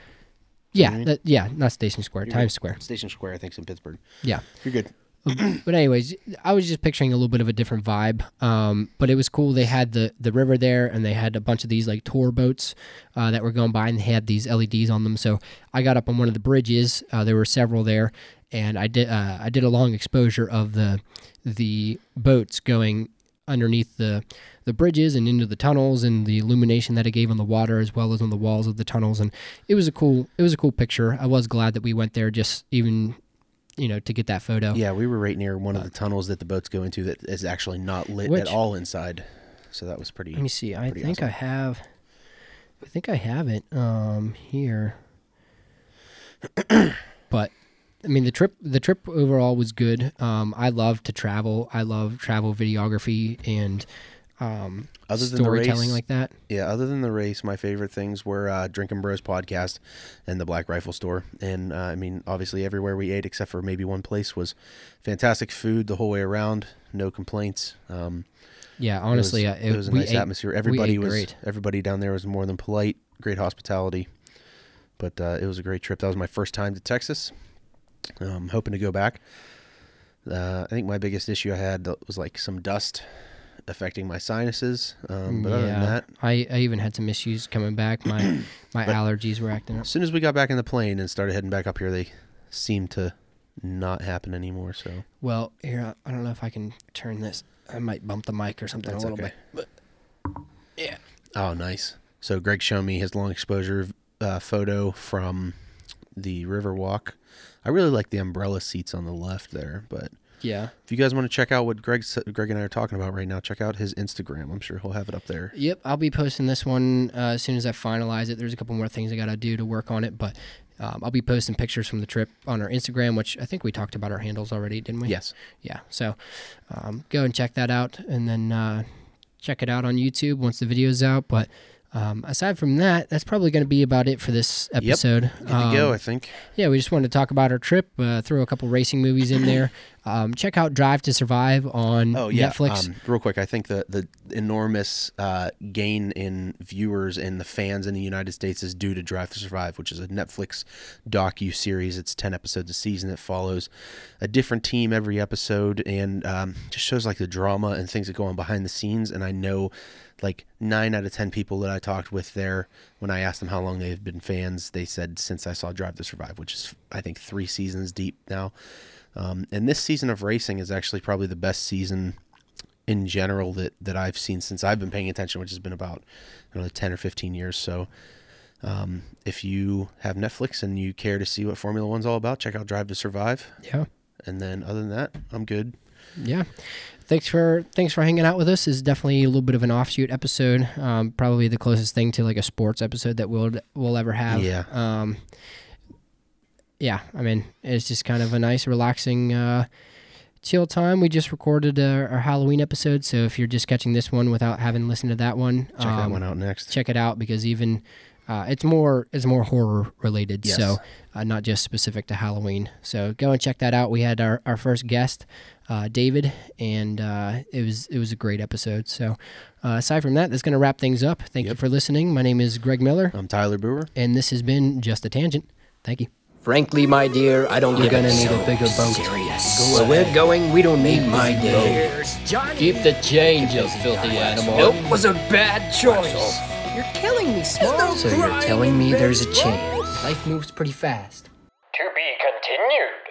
yeah, that, yeah, not Station Square, You're Times good. Square. Station Square. I think is in Pittsburgh. Yeah. You're good. but anyways, I was just picturing a little bit of a different vibe. Um, but it was cool. They had the the river there, and they had a bunch of these like tour boats uh, that were going by, and they had these LEDs on them. So I got up on one of the bridges. Uh, there were several there, and I did uh, I did a long exposure of the the boats going underneath the the bridges and into the tunnels and the illumination that it gave on the water as well as on the walls of the tunnels and it was a cool it was a cool picture i was glad that we went there just even you know to get that photo Yeah, we were right near one of the tunnels that the boats go into that is actually not lit Which- at all inside. So that was pretty. let me see i think awesome. i have i think i have it um here but i mean the trip the trip overall was good um i love to travel i love travel videography and um Other than the storytelling race- like that Yeah, other than the race, my favorite things were uh, Drinking Bros podcast and the Black Rifle Store. And uh, I mean, obviously, everywhere we ate, except for maybe one place, was fantastic food the whole way around. No complaints. Um, yeah honestly it uh, was, it was a nice ate- atmosphere. Everybody was great. everybody down there was more than polite. Great hospitality. But uh, it was a great trip. That was my first time to Texas. Um, hoping to go back. Uh, I think my biggest issue I had was like some dust affecting my sinuses. Um, but other than that, I, I even had some issues coming back. My my allergies were acting up. As soon as we got back in the plane and started heading back up here, they seemed to not happen anymore. So Well, here I don't know if I can turn this. I might bump the mic or something That's a little okay. bit. But yeah, oh, nice. So Greg showed me his long exposure uh, photo from the river walk. I really like the umbrella seats on the left there, but yeah, if you guys want to check out what Greg Greg and I are talking about right now, check out his Instagram. I'm sure he'll have it up there. yep. I'll be posting this one uh, as soon as I finalize it. There's a couple more things I gotta do to work on it, but um, I'll be posting pictures from the trip on our Instagram, which I think we talked about our handles already, didn't we? Yes. Yeah. So um, go and check that out, and then uh, check it out on YouTube once the video's out. But um, aside from that, that's probably going to be about it for this episode. Good to go, Um, I think. Yeah, we just wanted to talk about our trip, uh, throw a couple racing movies in there. Um, check out Drive to Survive on Oh yeah, Netflix. Um, real quick, I think the the enormous uh, gain in viewers and the fans in the United States is due to Drive to Survive, which is a Netflix docu series. It's ten episodes a season that follows a different team every episode and um, just shows like the drama and things that go on behind the scenes. And I know like nine out of ten people that I talked with there, when I asked them how long they've been fans, they said since I saw Drive to Survive, which is I think three seasons deep now. Um, and this season of racing is actually probably the best season in general that that I've seen since I've been paying attention, which has been about I know ten or fifteen years. So. Um, if you have Netflix and you care to see what Formula One's all about, check out Drive to Survive. Yeah. And then other than that, I'm good. Yeah. Thanks for thanks for hanging out with us. This is definitely a little bit of an offshoot episode. Um, probably the closest thing to like a sports episode that we'll we'll ever have. Yeah. Um, yeah. I mean, it's just kind of a nice, relaxing, uh, chill time. We just recorded uh, our Halloween episode, so if you're just catching this one without having listened to that one, Check that um, one out next. check it out because even uh, it's more it's more horror related Yes. so uh, not just specific to halloween so go and check that out we had our, our first guest uh, david and uh, it was it was a great episode so uh, aside from that that's going to wrap things up thank you for listening my name is greg miller I'm Tyler Brewer. and this has been just a tangent thank you Frankly, my dear, I don't You're gonna it need a bigger boat. Serious. Where we're going, we don't need my boat. Keep the change, you filthy animal. Nope, was a bad choice. You're killing me small So you're telling me there's a chance? Life moves pretty fast. To be continued.